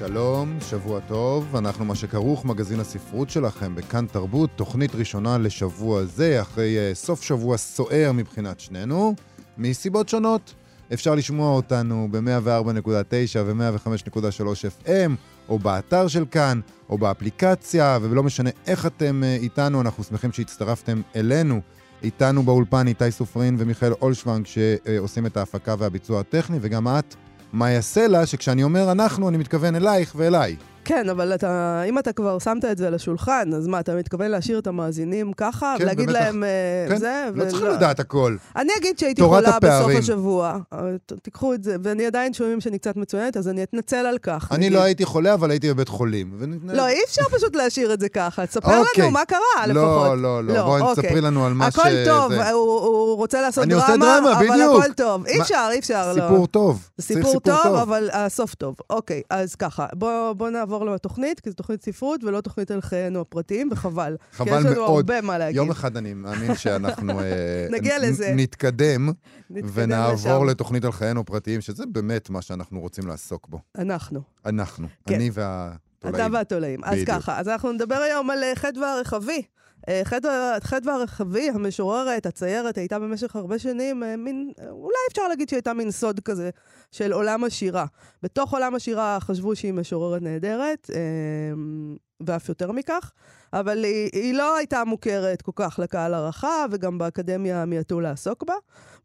שלום, שבוע טוב, אנחנו מה שכרוך, מגזין הספרות שלכם בכאן תרבות, תוכנית ראשונה לשבוע זה, אחרי uh, סוף שבוע סוער מבחינת שנינו, מסיבות שונות. אפשר לשמוע אותנו ב-104.9 ו-105.3 FM, או באתר של כאן, או באפליקציה, ולא משנה איך אתם uh, איתנו, אנחנו שמחים שהצטרפתם אלינו. איתנו באולפן איתי סופרין ומיכאל אולשוונג שעושים את ההפקה והביצוע הטכני, וגם את, מאיה סלע, שכשאני אומר אנחנו, אני מתכוון אלייך ואליי. כן, אבל אתה, אם אתה כבר שמת את זה על השולחן, אז מה, אתה מתכוון להשאיר את המאזינים ככה? כן, ולהגיד ובטח. להם אה, כן, זה? לא צריכים ולא- לדעת הכל. אני אגיד שהייתי חולה בסוף הפערים. השבוע. אה, תיקחו את זה, ואני עדיין שומעים שאני קצת מצוינת, אז אני אתנצל על כך. אני נגיד. לא הייתי חולה, אבל הייתי בבית חולים. ונתנ- לא, אי אפשר פשוט להשאיר את זה ככה. תספר אוקיי. לנו מה קרה, לפחות. לא, לא, לא. בואי אוקיי. תספרי לנו על מה ש... הכל טוב, זה. הוא, הוא רוצה לעשות דרמה, דרמה, אבל. הכל טוב. אי אפשר, אי אפשר, לא. סיפור טוב. סיפור טוב, אבל הסוף טוב. אוקיי, אז ככה, בוא, בוא נעבור לתוכנית, כי זו תוכנית ספרות ולא תוכנית על חיינו הפרטיים, וחבל. כי חבל יש לנו מאוד. הרבה מה להגיד. יום אחד אני מאמין שאנחנו... אה, נגיע לזה. נתקדם ונעבור לשם. לתוכנית על חיינו הפרטיים, שזה באמת מה שאנחנו רוצים לעסוק בו. אנחנו, אנחנו. כן. אני אתה והתולעים. אז. ככה, אז אנחנו נדבר היום על אה, חדווה. אה, חדווה חדווה הרחבי, המשוררת, הציירת, הייתה במשך הרבה שנים אה, מין, אה, אולי אפשר להגיד שהיא הייתה מין סוד כזה של עולם השירה. בתוך עולם השירה חשבו שהיא משוררת נהדרת, אה, ואף יותר מכך, אבל היא, היא לא הייתה מוכרת כל כך לקהל הרחב, וגם באקדמיה מיעטו לעסוק בה.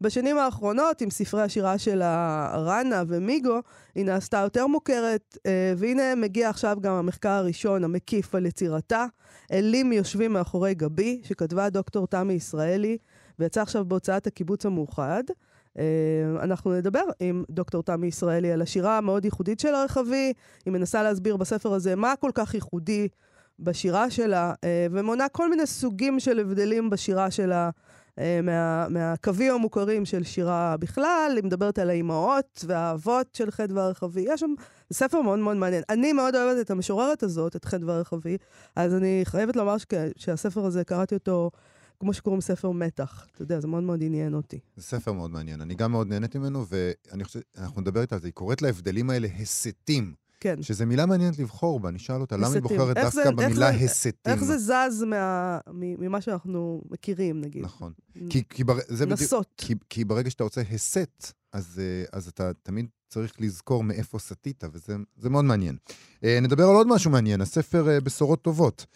בשנים האחרונות, עם ספרי השירה שלה, ראנה ומיגו, היא נעשתה יותר מוכרת, אה, והנה מגיע עכשיו גם המחקר הראשון המקיף על יצירתה. אלים יושבים מאחורי גבי, שכתבה דוקטור תמי ישראלי, ויצא עכשיו בהוצאת הקיבוץ המאוחד. אה, אנחנו נדבר עם דוקטור תמי ישראלי על השירה המאוד ייחודית של הרחבי. היא מנסה להסביר בספר הזה מה כל כך ייחודי בשירה שלה, אה, ומונה כל מיני סוגים של הבדלים בשירה שלה. אה, מה, מהקווים המוכרים של שירה בכלל, היא מדברת על האימהות והאבות של חדווה הרחבי. יש שם ספר מאוד מאוד מעניין. אני מאוד אוהבת את המשוררת הזאת, את חדווה הרחבי, אז אני חייבת לומר שכ- שהספר הזה, קראתי אותו כמו שקוראים ספר מתח. אתה יודע, זה מאוד מאוד עניין אותי. זה ספר מאוד מעניין. אני גם מאוד נהניתי ממנו, ואני חושב, אנחנו נדבר איתה על זה. היא קוראת להבדלים האלה הסתים, כן. שזו מילה מעניינת לבחור בה. אני אשאל אותה, למה היא. בוחרת איך דווקא זה- איך במילה זה- הסתים? איך זה זז מה, ממה שאנחנו מכירים, נגיד? נכון. כי, כי, בר... זה בדיוק, נסות. כי, כי ברגע שאתה רוצה הסת, אז, אה, אז אתה תמיד צריך לזכור מאיפה סטית, וזה זה מאוד מעניין. אה, נדבר על עוד משהו מעניין, הספר אה, בשורות טובות,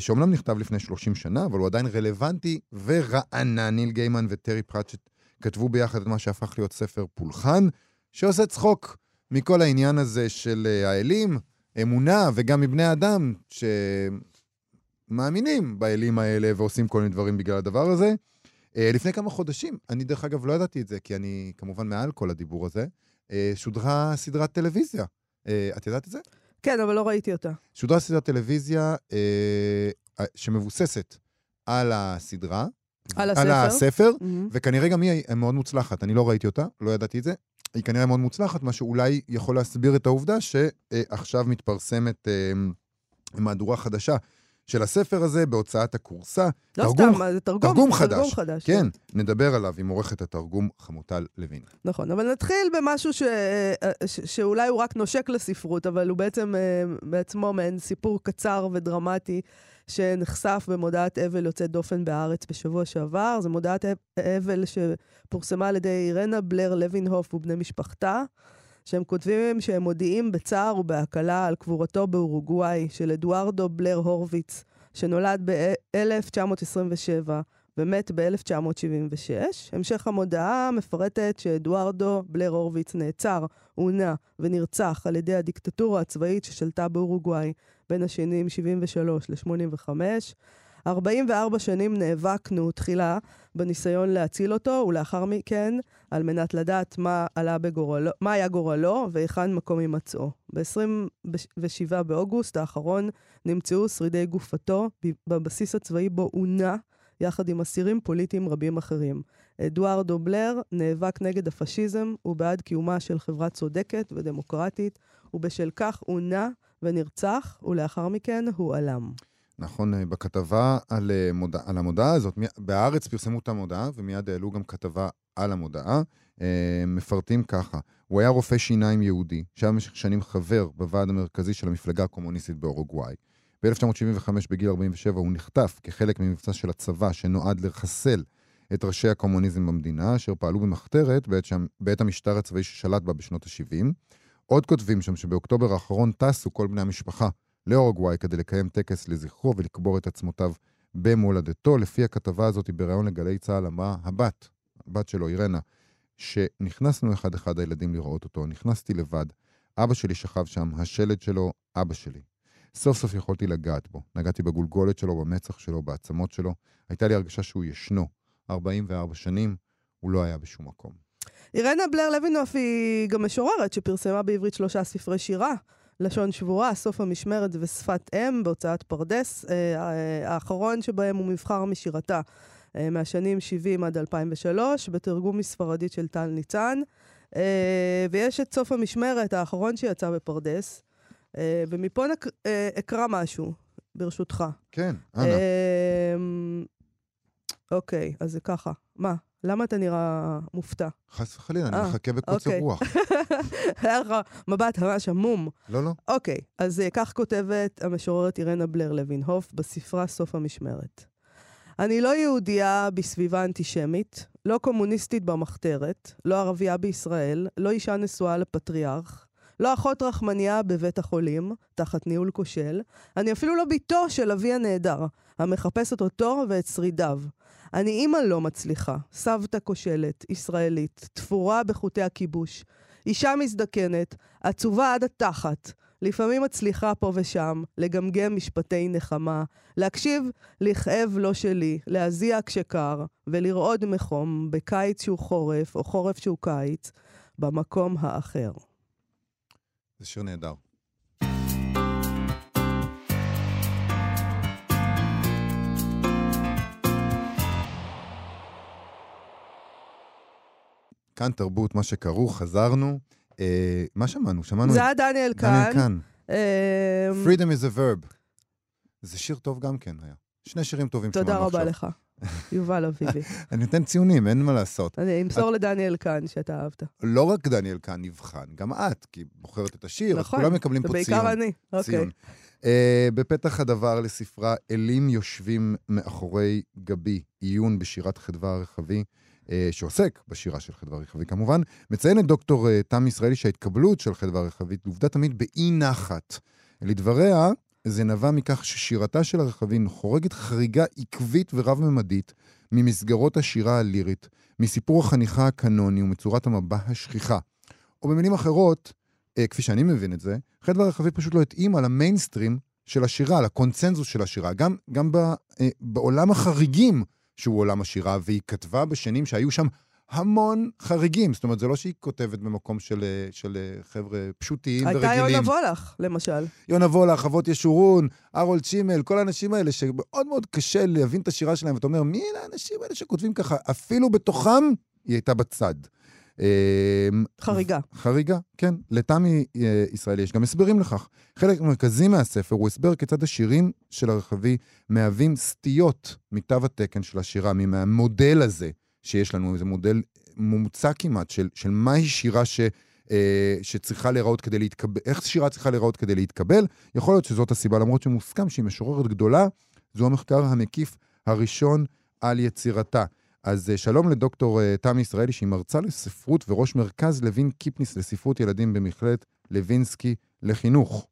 שאומנם נכתב לפני 30 שנה, אבל הוא עדיין רלוונטי ורענן. ניל גיימן וטרי פרצ'ט כתבו ביחד את מה שהפך להיות ספר פולחן, שעושה צחוק מכל העניין הזה של אה, האלים, אמונה, וגם מבני אדם, שמאמינים באלים האלה ועושים כל מיני דברים בגלל הדבר הזה. אה, לפני כמה חודשים, אני דרך אגב לא ידעתי את זה, כי אני כמובן מעל כל הדיבור הזה, אה, שודרה סדרת טלוויזיה. את ידעת את זה? כן, אבל לא ראיתי אותה. שודרה סדרת טלוויזיה שמבוססת על הסדרה. על על הספר. הספר, מהמם. וכנראה גם היא מאוד מוצלחת. אני לא ראיתי אותה, לא ידעתי את זה. היא כנראה מאוד מוצלחת, מה שאולי יכול להסביר את העובדה שעכשיו מתפרסמת אה, מהדורה חדשה של הספר הזה בהוצאת הכורסה. לא תרגום- סתם, זה תרגום, תרגום חדש. תרגום חדש. כן, נדבר עליו עם עורכת התרגום חמוטל לוין. נכון, אבל נתחיל במשהו ש... אה, ש... שאולי הוא רק נושק לספרות, אבל הוא בעצם אה, בעצמו מעין סיפור קצר ודרמטי שנחשף במודעת אבל יוצאת דופן בהארץ בשבוע שעבר. זו מודעת אבל שפורסמה על ידי אירנה בלר לוינהוף ובני משפחתה, שהם כותבים שהם מודיעים בצער ובהקלה על קבורתו באורוגוואי של אדוארדו בלר הורוביץ, שנולד ב-1927. ומת ב-1976. המשך המודעה מפרטת שאדוארדו בלר הורוביץ נעצר, עונה ונרצח על ידי הדיקטטורה הצבאית ששלטה באורוגוואי בין השנים 73 ל-85. 44 שנים נאבקנו תחילה בניסיון להציל אותו, ולאחר מכן על מנת לדעת מה עלה בגורלו, מה היה גורלו והיכן מקום הימצאו. ב-27 באוגוסט האחרון נמצאו שרידי גופתו בבסיס הצבאי בו עונה, יחד עם אסירים פוליטיים רבים אחרים. אדוארדו בלר נאבק נגד הפשיזם ובעד קיומה של חברה צודקת ודמוקרטית, ובשל כך נע ונרצח, ולאחר מכן הוא עלם. נכון, אה, בכתבה על, אה, מודע, על המודעה הזאת, בהארץ פרסמו את המודעה ומיד העלו גם כתבה על המודעה. אה, מפרטים ככה, הוא היה רופא שיניים יהודי, שהיה במשך שנים חבר בוועד המרכזי של המפלגה הקומוניסטית באורוגוואי. ב-1975, בגיל 47, הוא נחטף כחלק ממבצע של הצבא שנועד לחסל את ראשי הקומוניזם במדינה, אשר פעלו במחתרת בעת, שם, בעת המשטר הצבאי ששלט בה בשנות ה-70. עוד כותבים שם שבאוקטובר האחרון טסו כל בני המשפחה לאורוגוואי כדי לקיים טקס לזכרו ולקבור את עצמותיו במולדתו. לפי הכתבה הזאת, בריאיון לגלי צה"ל אמרה הבת, הבת שלו, אירנה, שנכנסנו אחד-אחד הילדים לראות אותו, נכנסתי לבד. אבא שלי שכב שם, השלד שלו, אבא שלי. סוף סוף יכולתי לגעת בו. נגעתי בגולגולת שלו, במצח שלו, בעצמות שלו. הייתה לי הרגשה שהוא ישנו. 44 שנים, הוא לא היה בשום מקום. אירנה בלר לוינוף היא גם משוררת שפרסמה בעברית שלושה ספרי שירה. לשון שבורה, סוף המשמרת ושפת אם בהוצאת פרדס. אה, אה, האחרון שבהם הוא מבחר משירתה אה, מהשנים 70 עד 2003, בתרגום מספרדית של טל ניצן. ויש את סוף המשמרת האחרון שיצא בפרדס, ומפה נק... אקרא משהו, ברשותך. כן, אנא. אוקיי, אז זה ככה. מה? למה אתה נראה מופתע? חס וחלילה, אני אה, מחכה בקוצר אוקיי. רוח. היה לך מבט ממש עמום. לא, לא. אוקיי, אז אה, כך כותבת המשוררת אירנה בלר לוינהוף בספרה סוף המשמרת. אני לא יהודייה בסביבה אנטישמית, לא קומוניסטית במחתרת, לא ערבייה בישראל, לא אישה נשואה לפטריארך, לא אחות רחמניה בבית החולים, תחת ניהול כושל, אני אפילו לא בתו של אבי הנעדר, המחפשת אותו ואת שרידיו. אני אימא לא מצליחה, סבתא כושלת, ישראלית, תפורה בחוטי הכיבוש. אישה מזדקנת, עצובה עד התחת, לפעמים מצליחה פה ושם לגמגם משפטי נחמה, להקשיב לכאב לא שלי, להזיע כשקר, ולרעוד מחום בקיץ שהוא חורף או חורף שהוא קיץ, במקום האחר. זה שיר נהדר. כאן תרבות, מה שכרוך, חזרנו. אה, מה שמענו? שמענו זה היה דניאל כאן. דניאל כאן. אה... Freedom is a verb. זה שיר טוב גם כן היה. שני שירים טובים שמענו עכשיו. תודה רבה לך, יובל אביבי. אני נותן ציונים, אין מה לעשות. אני אמסור את... לדניאל כאן שאתה אהבת. לא רק דניאל כאן נבחן, גם את, כי בוחרת את השיר, נכון, אז כולם מקבלים פה ציון. נכון, ובעיקר אני, אוקיי. Uh, בפתח הדבר לספרה, אלים יושבים מאחורי גבי, עיון בשירת חדווה הרחבי. אה, שעוסק בשירה של חדווה רחבי כמובן, מציינת דוקטור אה, תם ישראלי שההתקבלות של חדווה רחבי לוותה תמיד באי נחת. לדבריה, זה נבע מכך ששירתה של הרחבין חורגת חריגה עקבית ורב-ממדית ממסגרות השירה הלירית, מסיפור החניכה הקנוני ומצורת המבע השכיחה. או במילים אחרות, אה, כפי שאני מבין את זה, חדווה רחבי פשוט לא התאימה למיינסטרים של השירה, לקונצנזוס של השירה. גם, גם ב, אה, בעולם החריגים שהוא עולם השירה, והיא כתבה בשנים שהיו שם המון חריגים. זאת אומרת, זה לא שהיא כותבת במקום של, של חבר'ה פשוטים הייתה ורגילים. הייתה יונה וולך, למשל. יונה וולך, אבות ישורון, ארול צ'ימל, כל האנשים האלה שמאוד מאוד קשה להבין את השירה שלהם, ואתה אומר, מי אלה האנשים האלה שכותבים ככה? אפילו בתוכם היא הייתה בצד. אמ, חריגה. חריגה, כן. לתמי אה, ישראלי יש גם הסברים לכך. חלק מרכזי מהספר הוא הסבר כיצד השירים של הרחבי מהווים סטיות מתו התקן של השירה, מהמודל הזה שיש לנו, איזה מודל מומצא כמעט של, של מהי שירה ש... אה, שצריכה להיראות כדי להתקבל, איך שירה צריכה להיראות כדי להתקבל. יכול להיות שזאת הסיבה, למרות שמוסכם שהיא משוררת גדולה, זו המחקר המקיף הראשון על יצירתה. אז אה, שלום לדוקטור אה, תמי ישראלי, שהיא מרצה לספרות וראש מרכז לוין קיפניס לספרות ילדים במכללת לוינסקי לחינוך.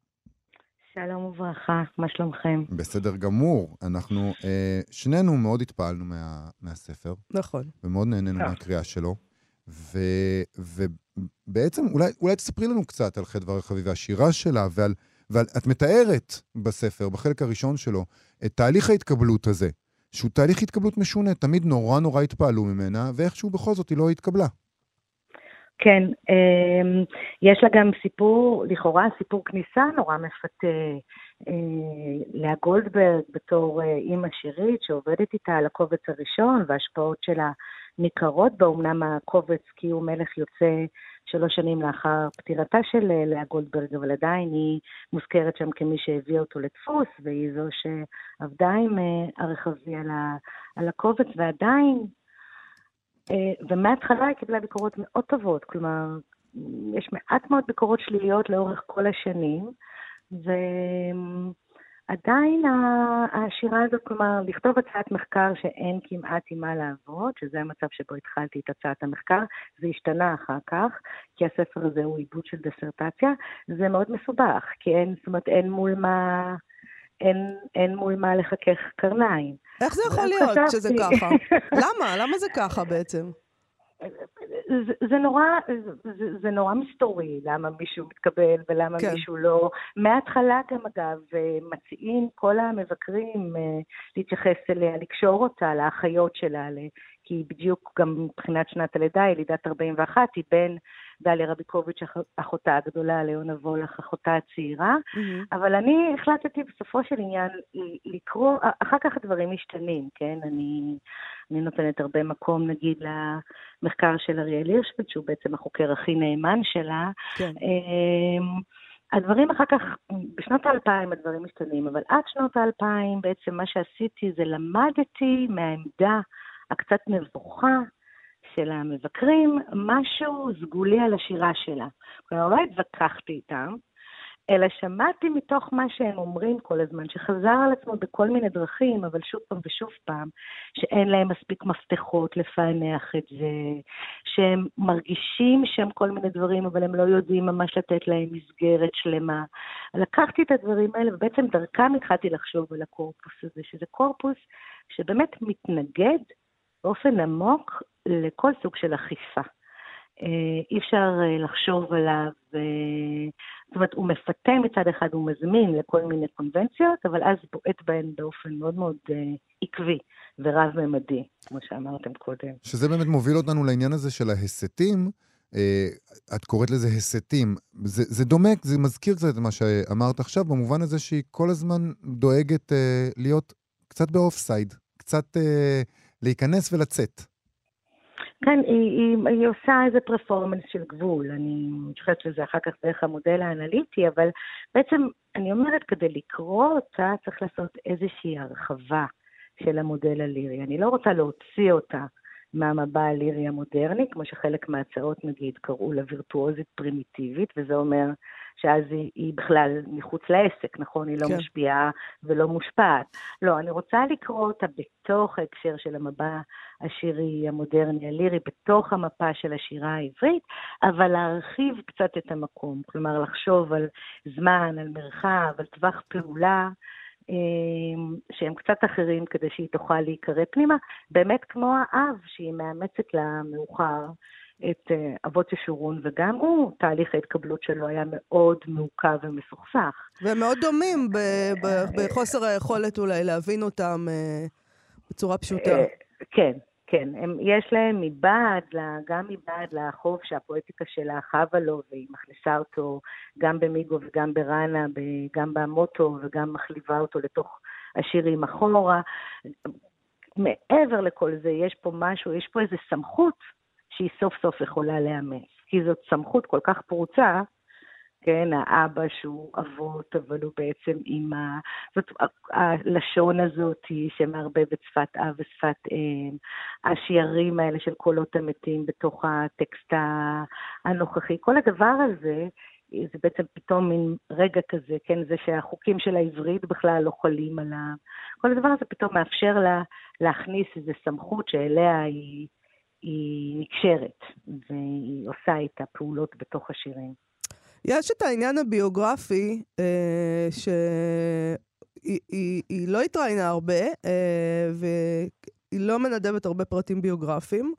שלום וברכה, מה שלומכם? בסדר גמור. אנחנו אה, שנינו מאוד התפעלנו מה, מהספר. נכון. ומאוד נהנינו אה. מהקריאה שלו. ו, ובעצם, אולי, אולי תספרי לנו קצת על חדווה רחבי והשירה שלה, ועל, ועל... את מתארת בספר, בחלק הראשון שלו, את תהליך ההתקבלות הזה שהוא תהליך התקבלות משונה, תמיד נורא נורא התפעלו ממנה, ואיכשהו בכל זאת היא לא התקבלה. כן, אמ, יש לה גם סיפור, לכאורה סיפור כניסה נורא מפתה. לאה גולדברג בתור אימא שירית שעובדת איתה על הקובץ הראשון וההשפעות שלה ניכרות בה, אמנם הקובץ כי הוא מלך יוצא שלוש שנים לאחר פטירתה של לאה גולדברג, אבל עדיין היא מוזכרת שם כמי שהביאה אותו לדפוס, והיא זו שעבדה עם הרחבי על, ה, על הקובץ, ועדיין, ומההתחלה היא קיבלה ביקורות מאוד טובות, כלומר, יש מעט מאוד ביקורות שליליות לאורך כל השנים, ועדיין השירה הזאת, כלומר, לכתוב הצעת מחקר שאין כמעט עם מה לעבוד, שזה המצב שבו התחלתי את הצעת המחקר, זה השתנה אחר כך, כי הספר הזה הוא עיבוד של דסרטציה, זה מאוד מסובך, כי אין, זאת אומרת, אין מול מה... אין, אין מול מה לחכך קרניים. איך זה יכול להיות. שזה ככה? למה? למה זה ככה בעצם? זה, זה נורא, זה, זה נורא מסתורי, למה מישהו מתקבל ולמה כן. מישהו לא. מההתחלה גם, אגב, מציעים כל המבקרים אה, להתייחס אליה, לקשור אותה לאחיות שלה, כי היא בדיוק גם מבחינת שנת הלידה, ילידת 41, היא בין דליה רביקוביץ', אחותה הגדולה, ליונה וולך, אחותה הצעירה, mm-hmm. אבל אני החלטתי בסופו של עניין לקרוא, אחר כך הדברים משתנים, כן? אני, אני נותנת הרבה מקום, נגיד, למחקר של אריאל הירשפלד, שהוא בעצם החוקר הכי נאמן שלה. כן. אמ, הדברים אחר כך, בשנות האלפיים הדברים משתנים, אבל עד שנות האלפיים בעצם מה שעשיתי זה למדתי מהעמדה הקצת מבוכה של המבקרים משהו סגולי על השירה שלה. כלומר, לא התווכחתי איתם, אלא שמעתי מתוך מה שהם אומרים כל הזמן, שחזר על עצמו בכל מיני דרכים, אבל שוב פעם ושוב פעם, שאין להם מספיק מפתחות לפענח את זה, שהם מרגישים שם כל מיני דברים, אבל הם לא יודעים ממש לתת להם מסגרת שלמה. לקחתי את הדברים האלה, ובעצם דרכם התחלתי לחשוב על הקורפוס הזה, שזה קורפוס שבאמת מתנגד באופן עמוק לכל סוג של אכיפה. אה, אי אפשר אה, לחשוב עליו, אה, זאת אומרת, הוא מפתה מצד אחד, הוא מזמין לכל מיני קונבנציות, אבל אז בועט בהן באופן מאוד מאוד עקבי ורב-ממדי, כמו שאמרתם קודם. שזה באמת מוביל אותנו לעניין הזה של ההסתים. את קוראת לזה הסתים. זה, זה דומה, זה מזכיר קצת את מה שאמרת עכשיו, במובן הזה שהיא כל הזמן דואגת להיות קצת ב off-side, קצת להיכנס ולצאת. כן, היא, היא, היא עושה איזה פרפורמנס של גבול, אני חושבת לזה אחר כך דרך המודל האנליטי, אבל בעצם אני אומרת, כדי לקרוא אותה צריך לעשות איזושהי הרחבה של המודל הלירי. אני לא רוצה להוציא אותה מהמבע הלירי המודרני, כמו שחלק מההצעות נגיד קראו לה וירטואוזית פרימיטיבית, וזה אומר שאז היא, היא בכלל מחוץ לעסק, נכון? היא לא כן. משפיעה ולא מושפעת. לא, אני רוצה לקרוא אותה בתוך ההקשר של המבע השירי המודרני הלירי, בתוך המפה של השירה העברית, אבל להרחיב קצת את המקום. כלומר, לחשוב על זמן, על מרחב, על טווח פעולה. אמ, שהם קצת אחרים כדי שהיא תוכל להיקרא פנימה, באמת כמו האב שהיא מאמצת למאוחר את אה, אבות ישורון, וגם הוא, תהליך ההתקבלות שלו היה מאוד מעוכב ומסוכסך. והם מאוד דומים בחוסר היכולת אולי להבין אותם אה, בצורה פשוטה. אה, כן, כן, הם, יש להם מבעד, גם מבעד לחוב שהפואטיקה שלה חבה לו, והיא מכניסה אותו גם במיגו וגם בראנה, גם במוטו, וגם מחליבה אותו לתוך השירים אחורה. מעבר לכל זה, יש פה משהו, יש פה איזו סמכות שהיא סוף סוף יכולה לאמץ. כי זאת סמכות כל כך פרוצה, כן, האבא שהוא אבות, אבל הוא בעצם אימא. זאת הלשון הזאת שמערבבת שפת אב ושפת אם, השיערים האלה של קולות המתים בתוך הטקסט הנוכחי, כל הדבר הזה, זה בעצם פתאום מין רגע כזה, כן, זה שהחוקים של העברית בכלל לא חלים עליו. כל הדבר הזה פתאום מאפשר לה להכניס איזו סמכות שאליה היא, היא נקשרת, והיא עושה איתה פעולות בתוך השירים. יש את העניין הביוגרפי, אה, שהיא היא, היא לא התראיינה הרבה, אה, והיא לא מנדבת הרבה פרטים ביוגרפיים.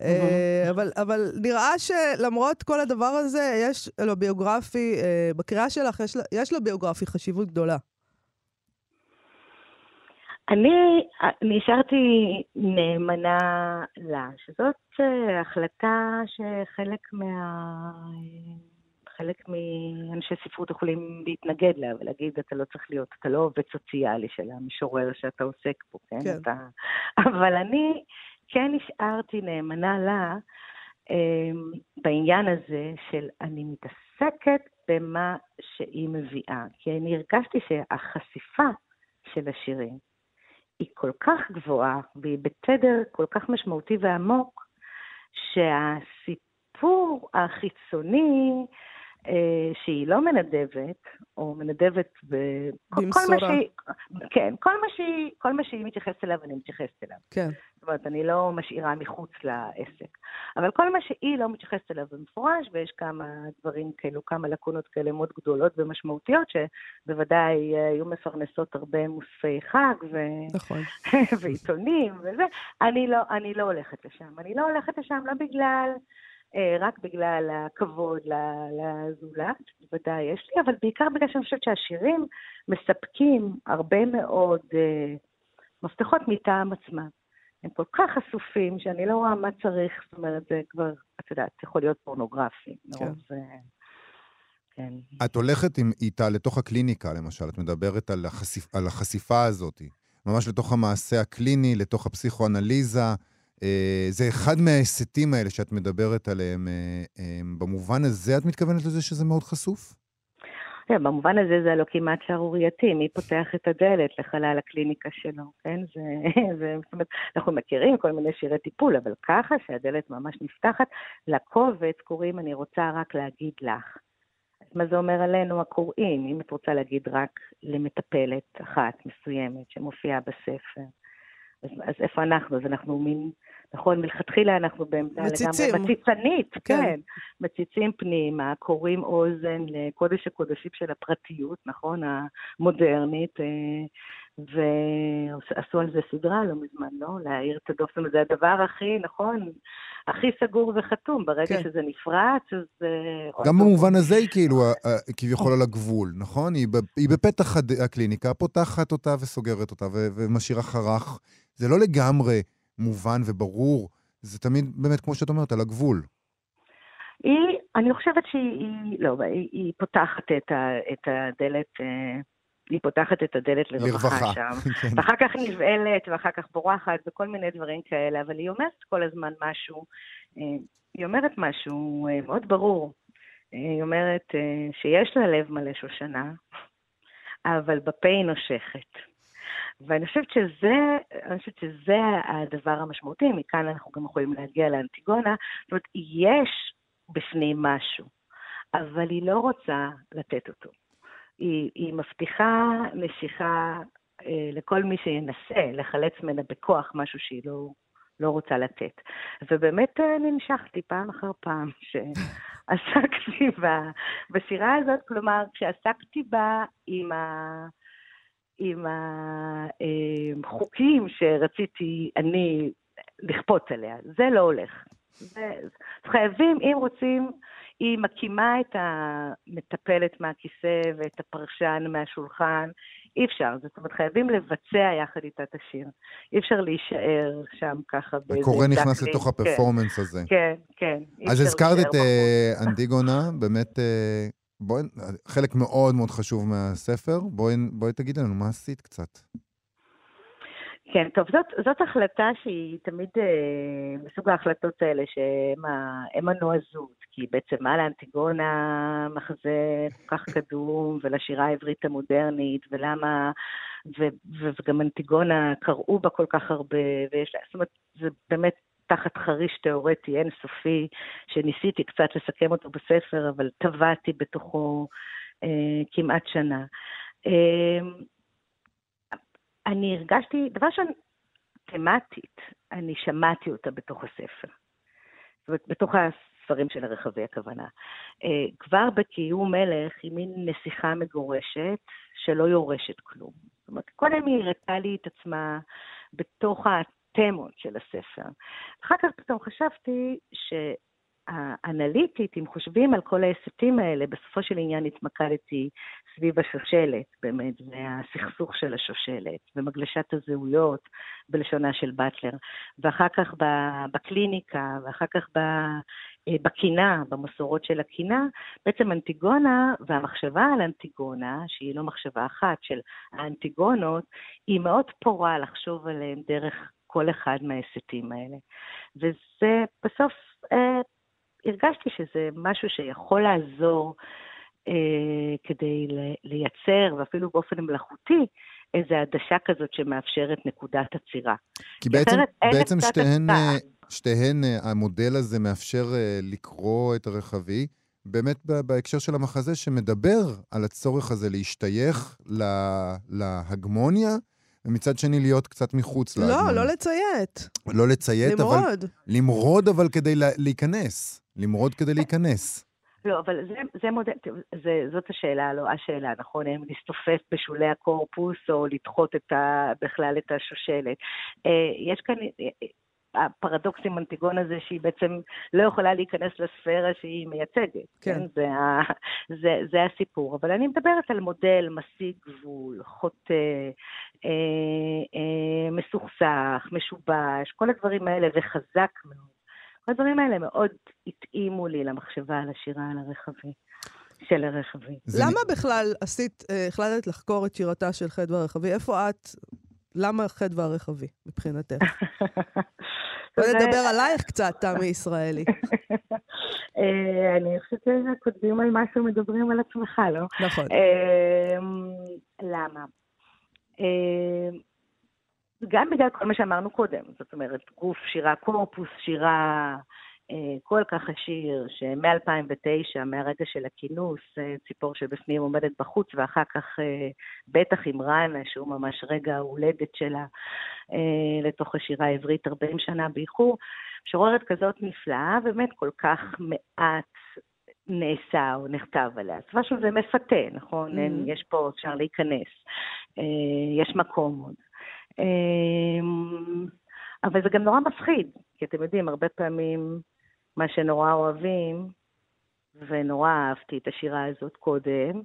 אה, אבל, אבל נראה שלמרות כל הדבר הזה, יש לו ביוגרפי, אה, בקריאה שלך יש, יש לו ביוגרפי חשיבות גדולה. אני נשארתי נאמנה לה, שזאת אה, החלטה שחלק מה... חלק מאנשי ספרות יכולים להתנגד לה ולהגיד, אתה לא צריך להיות, אתה לא עובד סוציאלי של המשורר שאתה עוסק בו, כן? כן. אתה... אבל אני כן נשארתי נאמנה לה אה, בעניין הזה של אני מתעסקת במה שהיא מביאה. כי אני הרגשתי שהחשיפה של השירים היא כל כך גבוהה והיא בתדר כל כך משמעותי ועמוק, שהסיפור החיצוני שהיא לא מנדבת, או מנדבת ב... במשורה. כל מה שהיא, כן, כל מה, שהיא, כל מה שהיא מתייחסת אליו, אני מתייחסת אליו. כן. זאת אומרת, אני לא משאירה מחוץ לעסק. אבל כל מה שהיא לא מתייחסת אליו במפורש, ויש כמה דברים כאלו, כמה לקונות כאלה מאוד גדולות ומשמעותיות, שבוודאי היו מפרנסות הרבה מוספי חג ו... נכון. ועיתונים וזה, אני לא, אני לא הולכת לשם. אני לא הולכת לשם לא בגלל... אה, רק בגלל הכבוד לזולת, בוודאי יש לי, אבל בעיקר בגלל שאני חושבת שהשירים מספקים הרבה מאוד אה, מפתחות מטעם עצמם. הם כל כך חשופים, שאני לא רואה מה צריך, זאת אומרת, זה כבר, את יודעת, יכול להיות פורנוגרפי. כן. זה... כן. את הולכת עם, איתה לתוך הקליניקה, למשל, את מדברת על, החשיפ, על החשיפה הזאת, ממש לתוך המעשה הקליני, לתוך הפסיכואנליזה. אה, זה אחד מההסתים האלה שאת מדברת עליהם. אה, אה, במובן הזה את מתכוונת לזה שזה מאוד חשוף? כן, במובן הזה זה לא כמעט שערורייתי, מי פותח את הדלת לחלל הקליניקה שלו, כן? זה, זה, זאת אומרת, אנחנו מכירים כל מיני שירי טיפול, אבל ככה שהדלת ממש נפתחת, לקובץ קוראים אני רוצה רק להגיד לך. מה זה אומר עלינו הקוראים, אם את רוצה להגיד רק למטפלת אחת מסוימת שמופיעה בספר. אז, אז איפה אנחנו? אז אנחנו מין נכון, מלכתחילה אנחנו בעמדה לגמרי מציצנית, כן. כן. מציצים פנימה, קוראים אוזן לקודש הקודשים של הפרטיות, נכון, המודרנית, אה, ועשו על זה סדרה לא מזמן, לא? להעיר את הדופן, זה הדבר הכי, נכון, הכי סגור וחתום. ברגע כן. שזה נפרץ, אז... אה, גם במובן הזה היא כאילו כביכול על הגבול, נכון? היא, היא בפתח הקליניקה, פותחת אותה וסוגרת אותה ומשאירה חרך. זה לא לגמרי... מובן וברור, זה תמיד באמת, כמו שאת אומרת, על הגבול. היא, אני חושבת שהיא, לא, היא, היא פותחת את, ה, את הדלת, אה, היא פותחת את הדלת לרווחה שם. כן. ואחר כך נבעלת, ואחר כך בורחת, וכל מיני דברים כאלה, אבל היא אומרת כל הזמן משהו, אה, היא אומרת משהו אה, מאוד ברור. היא אומרת שיש לה לב מלא שושנה, אבל בפה היא נושכת. ואני חושבת שזה, אני חושבת שזה הדבר המשמעותי, מכאן אנחנו גם יכולים להגיע לאנטיגונה. זאת אומרת, יש בפנים משהו, אבל היא לא רוצה לתת אותו. היא, היא מבטיחה משיכה אה, לכל מי שינסה לחלץ ממנה בכוח משהו שהיא לא, לא רוצה לתת. ובאמת אה, נמשכתי פעם אחר פעם שעסקתי בשירה הזאת, כלומר, כשעסקתי בה עם ה... עם החוקים שרציתי אני לכפות עליה. זה לא הולך. זה, חייבים, אם רוצים, היא מקימה את המטפלת מהכיסא ואת הפרשן מהשולחן. אי אפשר, זאת אומרת, חייבים לבצע יחד איתה את השיר. אי אפשר להישאר שם ככה באיזה... וקורא נכנס לתוך הפרפורמנס כן, הזה. כן, כן. אז הזכרת את uh, אנטיגונה, באמת uh, בואי, חלק מאוד מאוד חשוב מהספר, בואי, בואי תגידי לנו מה עשית קצת. כן, טוב, זאת, זאת החלטה שהיא תמיד אה, מסוג ההחלטות האלה שהן הנועזות, כי בעצם מה לאנטיגונה מחזה כל כך קדום, ולשירה העברית המודרנית, ולמה, ו, ו, וגם אנטיגונה קראו בה כל כך הרבה, ויש לה, זאת אומרת, זה באמת תחת חריש תיאורטי אינסופי, שניסיתי קצת לסכם אותו בספר, אבל טבעתי בתוכו אה, כמעט שנה. אה, אני הרגשתי, דבר ראשון, תמטית, אני שמעתי אותה בתוך הספר. זאת אומרת, בתוך הספרים של הרחבי הכוונה. אה, כבר בקיום מלך היא מין נסיכה מגורשת שלא יורשת כלום. זאת אומרת, קודם היא הראתה לי את עצמה בתוך התמות של הספר. אחר כך פתאום חשבתי האנליטית, אם חושבים על כל ההסתים האלה, בסופו של עניין התמקדתי סביב השושלת, באמת, והסכסוך של השושלת, ומגלשת הזהויות, בלשונה של באטלר, ואחר כך בקליניקה, ואחר כך בקינה, במסורות של הקינה, בעצם אנטיגונה והמחשבה על אנטיגונה, שהיא לא מחשבה אחת של האנטיגונות, היא מאוד פורה לחשוב עליהן דרך כל אחד מההסתים האלה. וזה בסוף, אה, הרגשתי שזה משהו שיכול לעזור אה, כדי לייצר, ואפילו באופן מלאכותי, איזו עדשה כזאת שמאפשרת נקודת עצירה. כי בעצם, בעצם שתיהן, אה, שתיהן, אה, המודל הזה מאפשר אה, לקרוא את הרחבי, באמת בהקשר של המחזה שמדבר על הצורך הזה להשתייך לה, להגמוניה, ומצד שני להיות קצת מחוץ לא, להגמוניה. לא, לא לציית. לא לציית, למרוד. אבל... למרוד. למרוד, אבל כדי להיכנס. למרוד כדי להיכנס. לא, אבל זה, זה מודל, זה, זאת השאלה, לא השאלה, נכון? האם להסתופף בשולי הקורפוס או לדחות את ה, בכלל את השושלת. אה, יש כאן, הפרדוקס עם אנטיגון הזה שהיא בעצם לא יכולה להיכנס לספירה שהיא מייצגת. כן. כן? זה, ה, זה, זה הסיפור. אבל אני מדברת על מודל משיג גבול, חוטא, אה, אה, מסוכסך, משובש, כל הדברים האלה, וחזק מאוד. כל הדברים האלה מאוד התאימו לי למחשבה על השירה על הרכבי. של הרכבי. למה בכלל עשית, אה, החלטת לחקור את שירתה של חדווה הרכבי? איפה את למה חדווה הרחבי, מבחינתך? בואי נדבר עלייך קצת, תמי ישראלי. אה, אני חושבת שכותבים על משהו, מדברים על עצמך, לא? נכון. אמ, למה? אמ, גם בגלל כל מה שאמרנו קודם, זאת אומרת, גוף שירה קורפוס, שירה אה, כל כך עשיר, שמ-2009, מהרגע של הכינוס, אה, ציפור שבפנים עומדת בחוץ, ואחר כך אה, בטח עם רנה, שהוא ממש רגע ההולדת שלה לתוך השירה העברית 40 שנה באיחור, משוררת כזאת נפלאה, באמת כל כך מעט נעשה או נכתב עליה. אז משהו זה מפתה, נכון? Mm-hmm. יש פה, אפשר להיכנס, יש מקום עוד. אבל זה גם נורא מפחיד, כי אתם יודעים, הרבה פעמים מה שנורא אוהבים, ונורא אהבתי את השירה הזאת קודם,